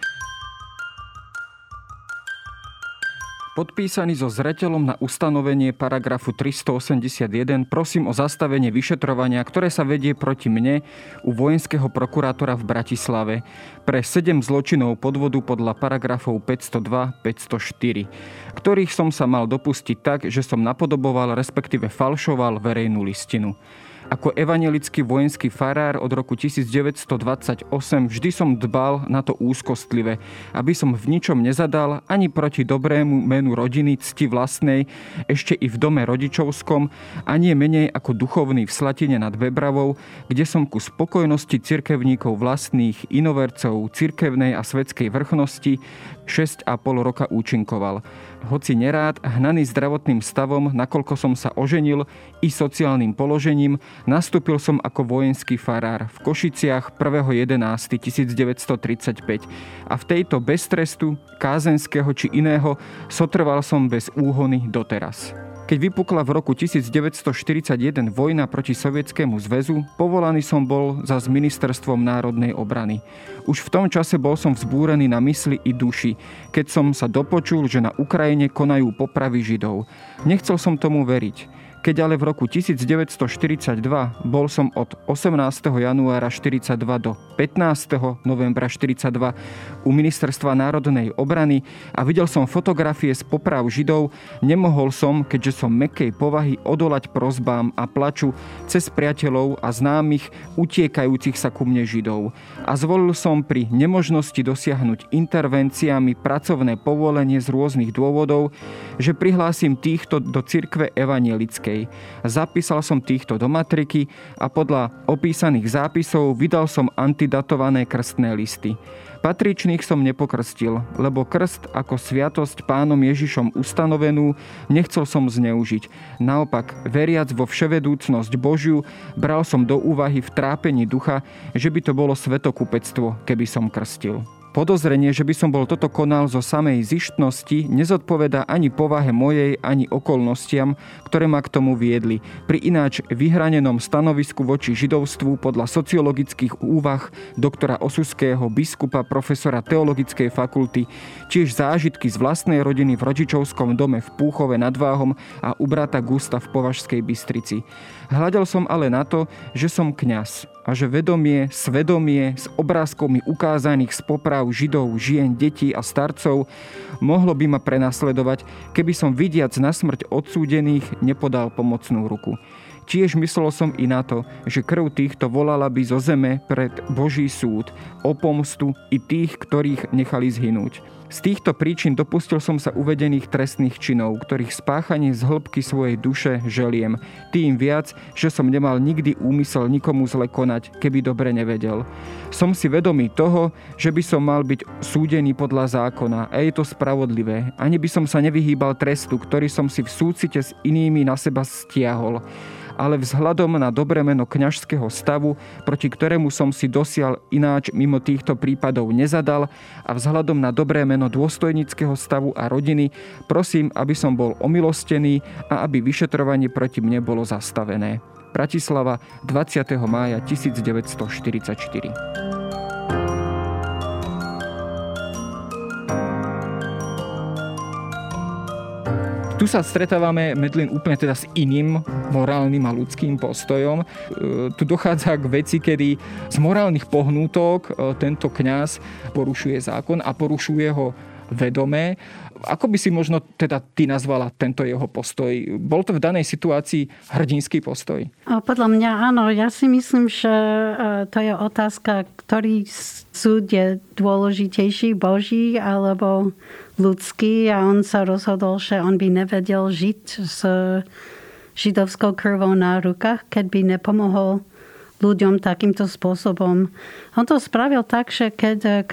Podpísaný so zreteľom na ustanovenie paragrafu 381 prosím o zastavenie vyšetrovania, ktoré sa vedie proti mne u vojenského prokurátora v Bratislave pre 7 zločinov podvodu podľa paragrafov 502-504, ktorých som sa mal dopustiť tak, že som napodoboval, respektíve falšoval verejnú listinu. Ako evangelický vojenský farár od roku 1928 vždy som dbal na to úzkostlive, aby som v ničom nezadal ani proti dobrému menu rodiny cti vlastnej, ešte i v dome rodičovskom, ani menej ako duchovný v Slatine nad Bebravou, kde som ku spokojnosti cirkevníkov vlastných, inovercov, cirkevnej a svetskej vrchnosti 6,5 roka účinkoval hoci nerád, hnaný zdravotným stavom, nakoľko som sa oženil i sociálnym položením, nastúpil som ako vojenský farár v Košiciach 1.11.1935 a v tejto bez trestu, kázenského či iného, sotrval som bez úhony doteraz. Keď vypukla v roku 1941 vojna proti Sovietskému zväzu, povolaný som bol za s ministerstvom národnej obrany. Už v tom čase bol som vzbúrený na mysli i duši, keď som sa dopočul, že na Ukrajine konajú popravy Židov. Nechcel som tomu veriť. Keď ale v roku 1942 bol som od 18. januára 42 do 15. novembra 42 u Ministerstva národnej obrany a videl som fotografie z poprav Židov, nemohol som, keďže som mekej povahy, odolať prozbám a plaču cez priateľov a známych utiekajúcich sa ku mne Židov. A zvolil som pri nemožnosti dosiahnuť intervenciami pracovné povolenie z rôznych dôvodov, že prihlásim týchto do cirkve evanielickej Zapísal som týchto do matriky a podľa opísaných zápisov vydal som antidatované krstné listy. Patričných som nepokrstil, lebo krst ako sviatosť pánom Ježišom ustanovenú nechcel som zneužiť. Naopak, veriac vo vševedúcnosť Božiu, bral som do úvahy v trápení ducha, že by to bolo svetokupectvo, keby som krstil. Podozrenie, že by som bol toto konal zo samej zištnosti, nezodpoveda ani povahe mojej, ani okolnostiam, ktoré ma k tomu viedli. Pri ináč vyhranenom stanovisku voči židovstvu podľa sociologických úvah doktora Osuského, biskupa, profesora teologickej fakulty, tiež zážitky z vlastnej rodiny v rodičovskom dome v Púchove nad Váhom a u brata Gusta v Považskej Bystrici. Hľadal som ale na to, že som kňaz a že vedomie, svedomie s obrázkami ukázaných z poprav židov, žien, detí a starcov mohlo by ma prenasledovať, keby som vidiac na smrť odsúdených nepodal pomocnú ruku. Tiež myslel som i na to, že krv týchto volala by zo zeme pred Boží súd, o pomstu i tých, ktorých nechali zhynúť. Z týchto príčin dopustil som sa uvedených trestných činov, ktorých spáchanie z hĺbky svojej duše želiem. Tým viac, že som nemal nikdy úmysel nikomu zle konať, keby dobre nevedel. Som si vedomý toho, že by som mal byť súdený podľa zákona a je to spravodlivé. Ani by som sa nevyhýbal trestu, ktorý som si v súcite s inými na seba stiahol ale vzhľadom na dobré meno kňažského stavu, proti ktorému som si dosial ináč mimo týchto prípadov nezadal a vzhľadom na dobré meno dôstojnického stavu a rodiny, prosím, aby som bol omilostený a aby vyšetrovanie proti mne bolo zastavené. Bratislava 20. mája 1944 Tu sa stretávame Medlin úplne teda s iným morálnym a ľudským postojom. E, tu dochádza k veci, kedy z morálnych pohnútok e, tento kňaz porušuje zákon a porušuje ho vedomé. Ako by si možno teda ty nazvala tento jeho postoj? Bol to v danej situácii hrdinský postoj? Podľa mňa áno. Ja si myslím, že e, to je otázka, ktorý súd je dôležitejší, Boží alebo ľudský a on sa rozhodol, že on by nevedel žiť s židovskou krvou na rukách, keď by nepomohol ľuďom takýmto spôsobom. On to spravil tak, že keď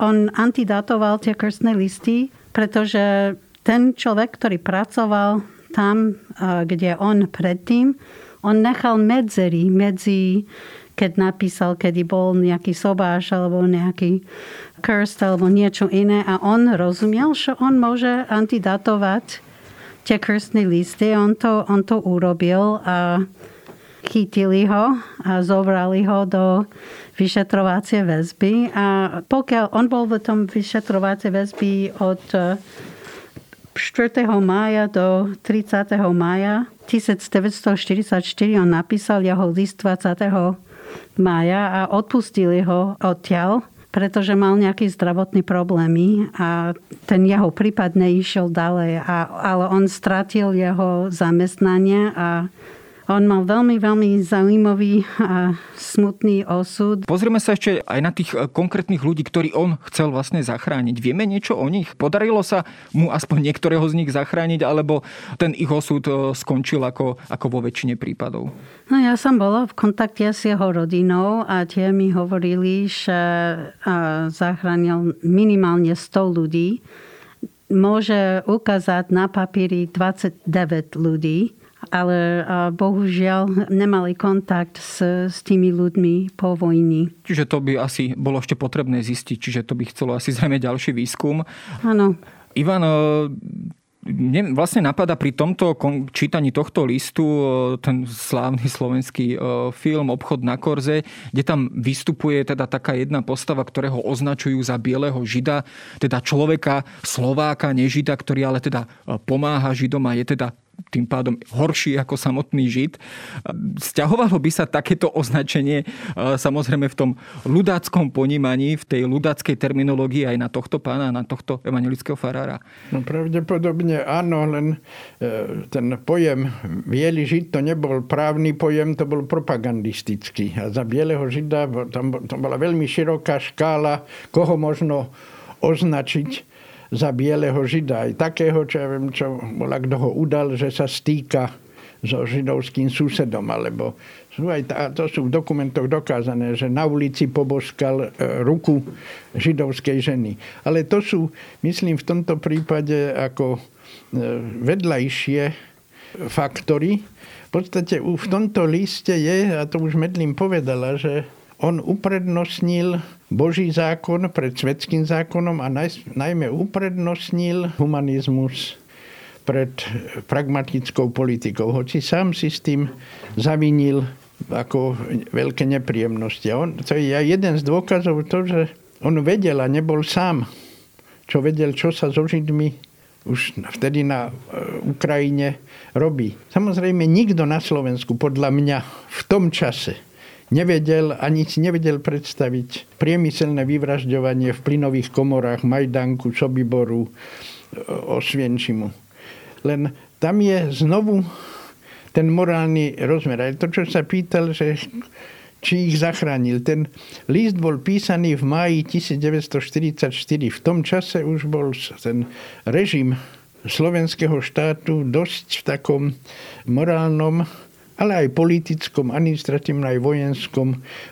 on antidatoval tie krstné listy, pretože ten človek, ktorý pracoval tam, kde on predtým, on nechal medzery medzi keď napísal, kedy bol nejaký sobáš alebo nejaký curse alebo niečo iné a on rozumiel, že on môže antidatovať tie krstné listy. On to, on to urobil a chytili ho a zobrali ho do vyšetrovacie väzby. A pokiaľ on bol v tom vyšetrovacie väzby od 4. mája do 30. mája 1944 on napísal jeho list 20. mája a odpustili ho odtiaľ, pretože mal nejaké zdravotné problémy a ten jeho prípad neišiel ďalej, ale on stratil jeho zamestnanie a on mal veľmi, veľmi zaujímavý a smutný osud. Pozrieme sa ešte aj na tých e, konkrétnych ľudí, ktorí on chcel vlastne zachrániť. Vieme niečo o nich? Podarilo sa mu aspoň niektorého z nich zachrániť, alebo ten ich osud e, skončil ako, ako vo väčšine prípadov? No ja som bola v kontakte s jeho rodinou a tie mi hovorili, že zachránil minimálne 100 ľudí. Môže ukázať na papíri 29 ľudí ale bohužiaľ nemali kontakt s, s tými ľuďmi po vojni. Čiže to by asi bolo ešte potrebné zistiť, čiže to by chcelo asi zrejme ďalší výskum. Áno. Ivan, e, mne vlastne napadá pri tomto čítaní tohto listu e, ten slávny slovenský e, film Obchod na Korze, kde tam vystupuje teda taká jedna postava, ktorého označujú za bieleho žida, teda človeka, Slováka, nežida, ktorý ale teda pomáha židom a je teda tým pádom horší ako samotný Žid. Sťahovalo by sa takéto označenie samozrejme v tom ľudáckom ponímaní, v tej ľudáckej terminológii aj na tohto pána, na tohto evangelického farára? No pravdepodobne áno, len e, ten pojem biely Žid to nebol právny pojem, to bol propagandistický. A za bieleho Žida tam to bola veľmi široká škála, koho možno označiť za bieleho žida. Aj takého, čo ja viem, čo bola, kto ho udal, že sa stýka so židovským susedom, alebo sú aj tá, to sú v dokumentoch dokázané, že na ulici poboskal e, ruku židovskej ženy. Ale to sú, myslím, v tomto prípade ako e, vedľajšie faktory. V podstate v tomto liste je, a to už Medlin povedala, že on uprednostnil Boží zákon pred svetským zákonom a najmä uprednostnil humanizmus pred pragmatickou politikou. Hoci sám si s tým zavinil ako veľké nepríjemnosti. On, to je jeden z dôkazov to, že on vedel a nebol sám, čo vedel, čo sa so Židmi už vtedy na e, Ukrajine robí. Samozrejme, nikto na Slovensku, podľa mňa, v tom čase nevedel ani si nevedel predstaviť priemyselné vyvražďovanie v plynových komorách Majdanku, Sobiboru, Osvienčimu. Len tam je znovu ten morálny rozmer. Aj to, čo sa pýtal, že či ich zachránil. Ten list bol písaný v máji 1944. V tom čase už bol ten režim slovenského štátu dosť v takom morálnom ale aj politickom, administratívnom, aj vojenskom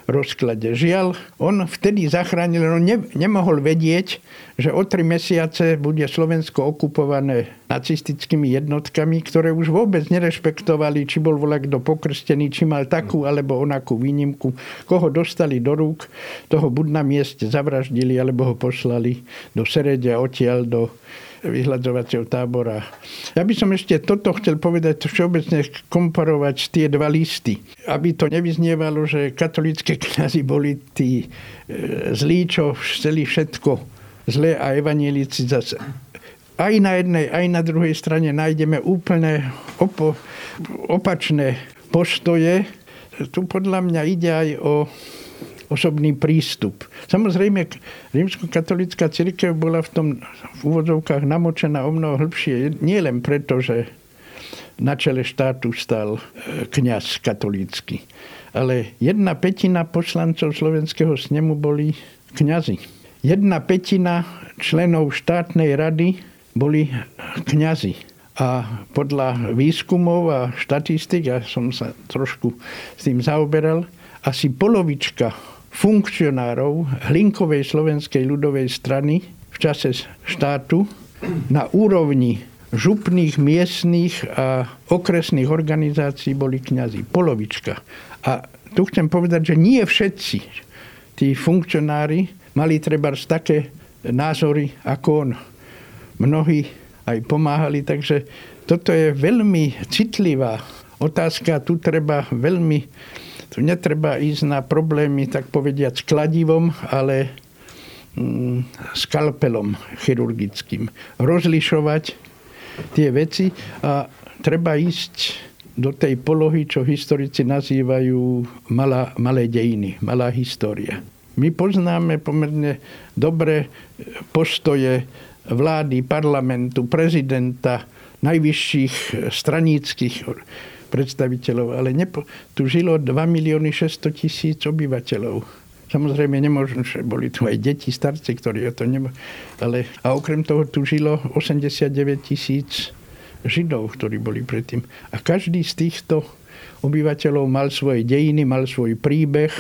rozklade. Žiaľ, on vtedy zachránil, on ne, nemohol vedieť, že o tri mesiace bude Slovensko okupované nacistickými jednotkami, ktoré už vôbec nerešpektovali, či bol volak kto pokrstený, či mal takú alebo onakú výnimku. Koho dostali do rúk, toho buď na mieste zavraždili, alebo ho poslali do Seredia, odtiaľ do vyhľadzovacieho tábora. Ja by som ešte toto chcel povedať, všeobecne komparovať tie dva listy. Aby to nevyznievalo, že katolické kniazy boli tí e, zlí, čo chceli všetko zlé a evanielici zase. Aj na jednej, aj na druhej strane nájdeme úplne opo, opačné postoje. Tu podľa mňa ide aj o osobný prístup. Samozrejme, rímsko-katolická církev bola v tom v úvodzovkách namočená o mnoho hĺbšie. Nie len preto, že na čele štátu stal e, kňaz katolícky. Ale jedna petina poslancov slovenského snemu boli kňazi. Jedna petina členov štátnej rady boli kňazi. A podľa výskumov a štatistik, ja som sa trošku s tým zaoberal, asi polovička funkcionárov Hlinkovej slovenskej ľudovej strany v čase štátu na úrovni župných, miestných a okresných organizácií boli kňazi. Polovička. A tu chcem povedať, že nie všetci tí funkcionári mali treba také názory ako on. Mnohí aj pomáhali, takže toto je veľmi citlivá otázka. Tu treba veľmi, tu netreba ísť na problémy, tak povediať, s kladivom, ale mm, skalpelom chirurgickým. Rozlišovať tie veci a treba ísť do tej polohy, čo historici nazývajú malá, malé dejiny, malá história. My poznáme pomerne dobre postoje vlády, parlamentu, prezidenta, najvyšších straníckých predstaviteľov, ale nepo, tu žilo 2 milióny 600 tisíc obyvateľov. Samozrejme, nemôžem, že boli tu aj deti, starci, ktorí o to nebo... Ale, a okrem toho tu žilo 89 tisíc Židov, ktorí boli predtým. A každý z týchto obyvateľov mal svoje dejiny, mal svoj príbeh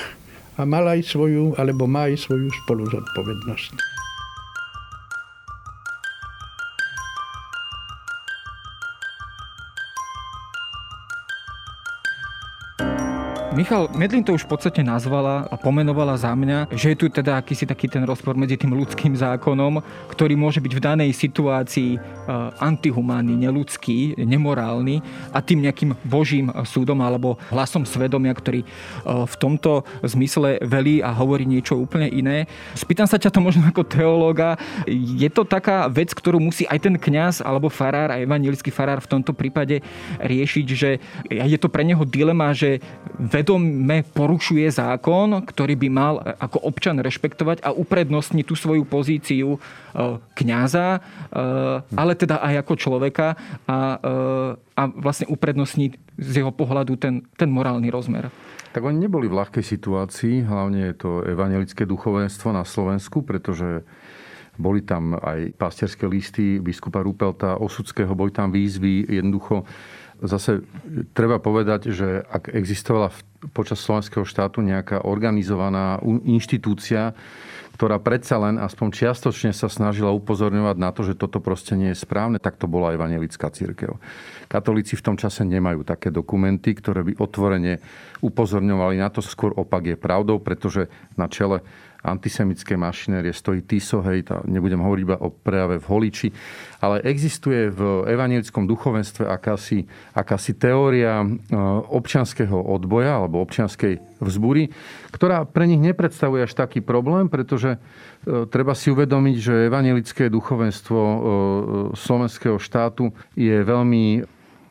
a mal aj svoju, alebo má aj svoju spoluzodpovednosť. Michal, Medlin to už v podstate nazvala a pomenovala za mňa, že je tu teda akýsi taký ten rozpor medzi tým ľudským zákonom, ktorý môže byť v danej situácii e, antihumánny, neludský, nemorálny a tým nejakým božím súdom alebo hlasom svedomia, ktorý e, v tomto zmysle velí a hovorí niečo úplne iné. Spýtam sa ťa to možno ako teológa. Je to taká vec, ktorú musí aj ten kňaz alebo farár a evangelický farár v tomto prípade riešiť, že je to pre neho dilema, že vedome porušuje zákon, ktorý by mal ako občan rešpektovať a uprednostniť tú svoju pozíciu e, kňaza, e, ale teda aj ako človeka a, e, a vlastne uprednostniť z jeho pohľadu ten, ten morálny rozmer. Tak oni neboli v ľahkej situácii, hlavne je to evangelické duchovenstvo na Slovensku, pretože boli tam aj pastierské listy biskupa Rupelta, Osudského, boli tam výzvy, jednoducho zase treba povedať, že ak existovala počas slovenského štátu nejaká organizovaná inštitúcia, ktorá predsa len aspoň čiastočne sa snažila upozorňovať na to, že toto proste nie je správne, tak to bola evangelická církev. Katolíci v tom čase nemajú také dokumenty, ktoré by otvorene upozorňovali na to. Skôr opak je pravdou, pretože na čele antisemické mašinérie stojí Tiso, hej, tá, nebudem hovoriť iba o prejave v Holiči, ale existuje v evanielickom duchovenstve akási, akási teória e, občianského odboja alebo občianskej vzbury, ktorá pre nich nepredstavuje až taký problém, pretože e, treba si uvedomiť, že evanielické duchovenstvo e, slovenského štátu je veľmi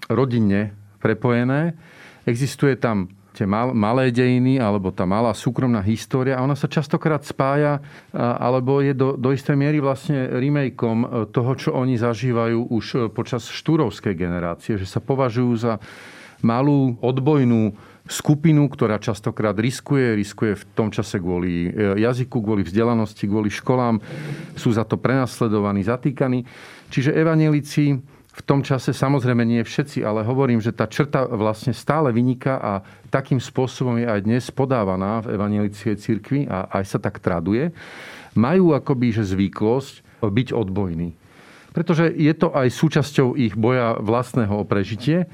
rodinne prepojené. Existuje tam tie mal, malé dejiny alebo tá malá súkromná história a ona sa častokrát spája alebo je do, do istej miery vlastne remakeom e, toho, čo oni zažívajú už e, počas štúrovskej generácie, že sa považujú za malú odbojnú skupinu, ktorá častokrát riskuje, riskuje v tom čase kvôli e, jazyku, kvôli vzdelanosti, kvôli školám, sú za to prenasledovaní, zatýkaní. Čiže evanelici v tom čase samozrejme nie všetci, ale hovorím, že tá črta vlastne stále vyniká a takým spôsobom je aj dnes podávaná v evangelickej cirkvi a aj sa tak traduje, majú akoby že zvyklosť byť odbojní. Pretože je to aj súčasťou ich boja vlastného o prežitie.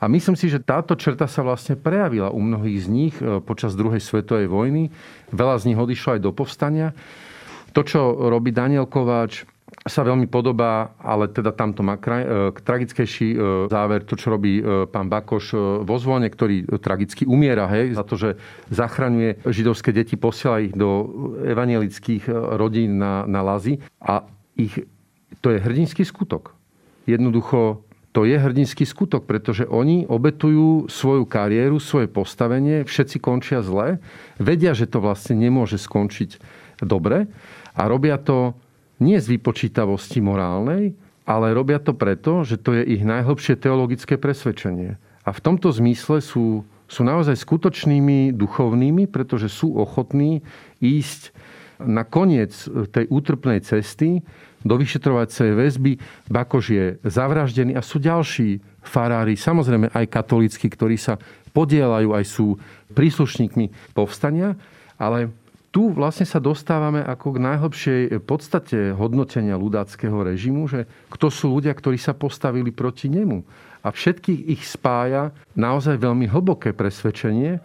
A myslím si, že táto črta sa vlastne prejavila u mnohých z nich e, počas druhej svetovej vojny. Veľa z nich odišlo aj do povstania. To, čo robí Daniel Kováč, sa veľmi podobá, ale teda tamto má kraj, e, tragickejší e, záver, to, čo robí e, pán Bakoš vo zvone, ktorý tragicky umiera, hej, za to, že zachraňuje židovské deti, posiela ich do evangelických rodín na, na lazy a ich, to je hrdinský skutok. Jednoducho to je hrdinský skutok, pretože oni obetujú svoju kariéru, svoje postavenie, všetci končia zle, vedia, že to vlastne nemôže skončiť dobre a robia to nie z vypočítavosti morálnej, ale robia to preto, že to je ich najhlbšie teologické presvedčenie. A v tomto zmysle sú, sú naozaj skutočnými duchovnými, pretože sú ochotní ísť na koniec tej útrpnej cesty do vyšetrovacej väzby. Bakož je zavraždený a sú ďalší farári, samozrejme aj katolícky, ktorí sa podielajú, aj sú príslušníkmi povstania, ale tu vlastne sa dostávame ako k najhlbšej podstate hodnotenia ľudáckého režimu, že kto sú ľudia, ktorí sa postavili proti nemu. A všetkých ich spája naozaj veľmi hlboké presvedčenie,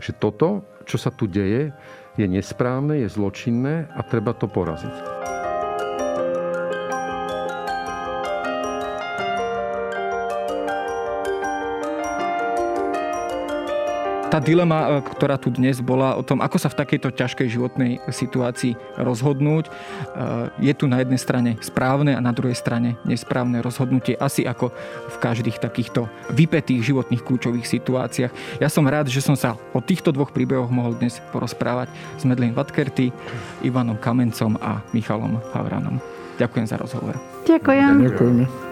že toto, čo sa tu deje, je nesprávne, je zločinné a treba to poraziť. Tá dilema, ktorá tu dnes bola o tom, ako sa v takejto ťažkej životnej situácii rozhodnúť, je tu na jednej strane správne a na druhej strane nesprávne rozhodnutie, asi ako v každých takýchto vypetých životných kľúčových situáciách. Ja som rád, že som sa o týchto dvoch príbehoch mohol dnes porozprávať s Medlin Vatkerty, Ivanom Kamencom a Michalom Havranom. Ďakujem za rozhovor. Ďakujem. Ďakujeme.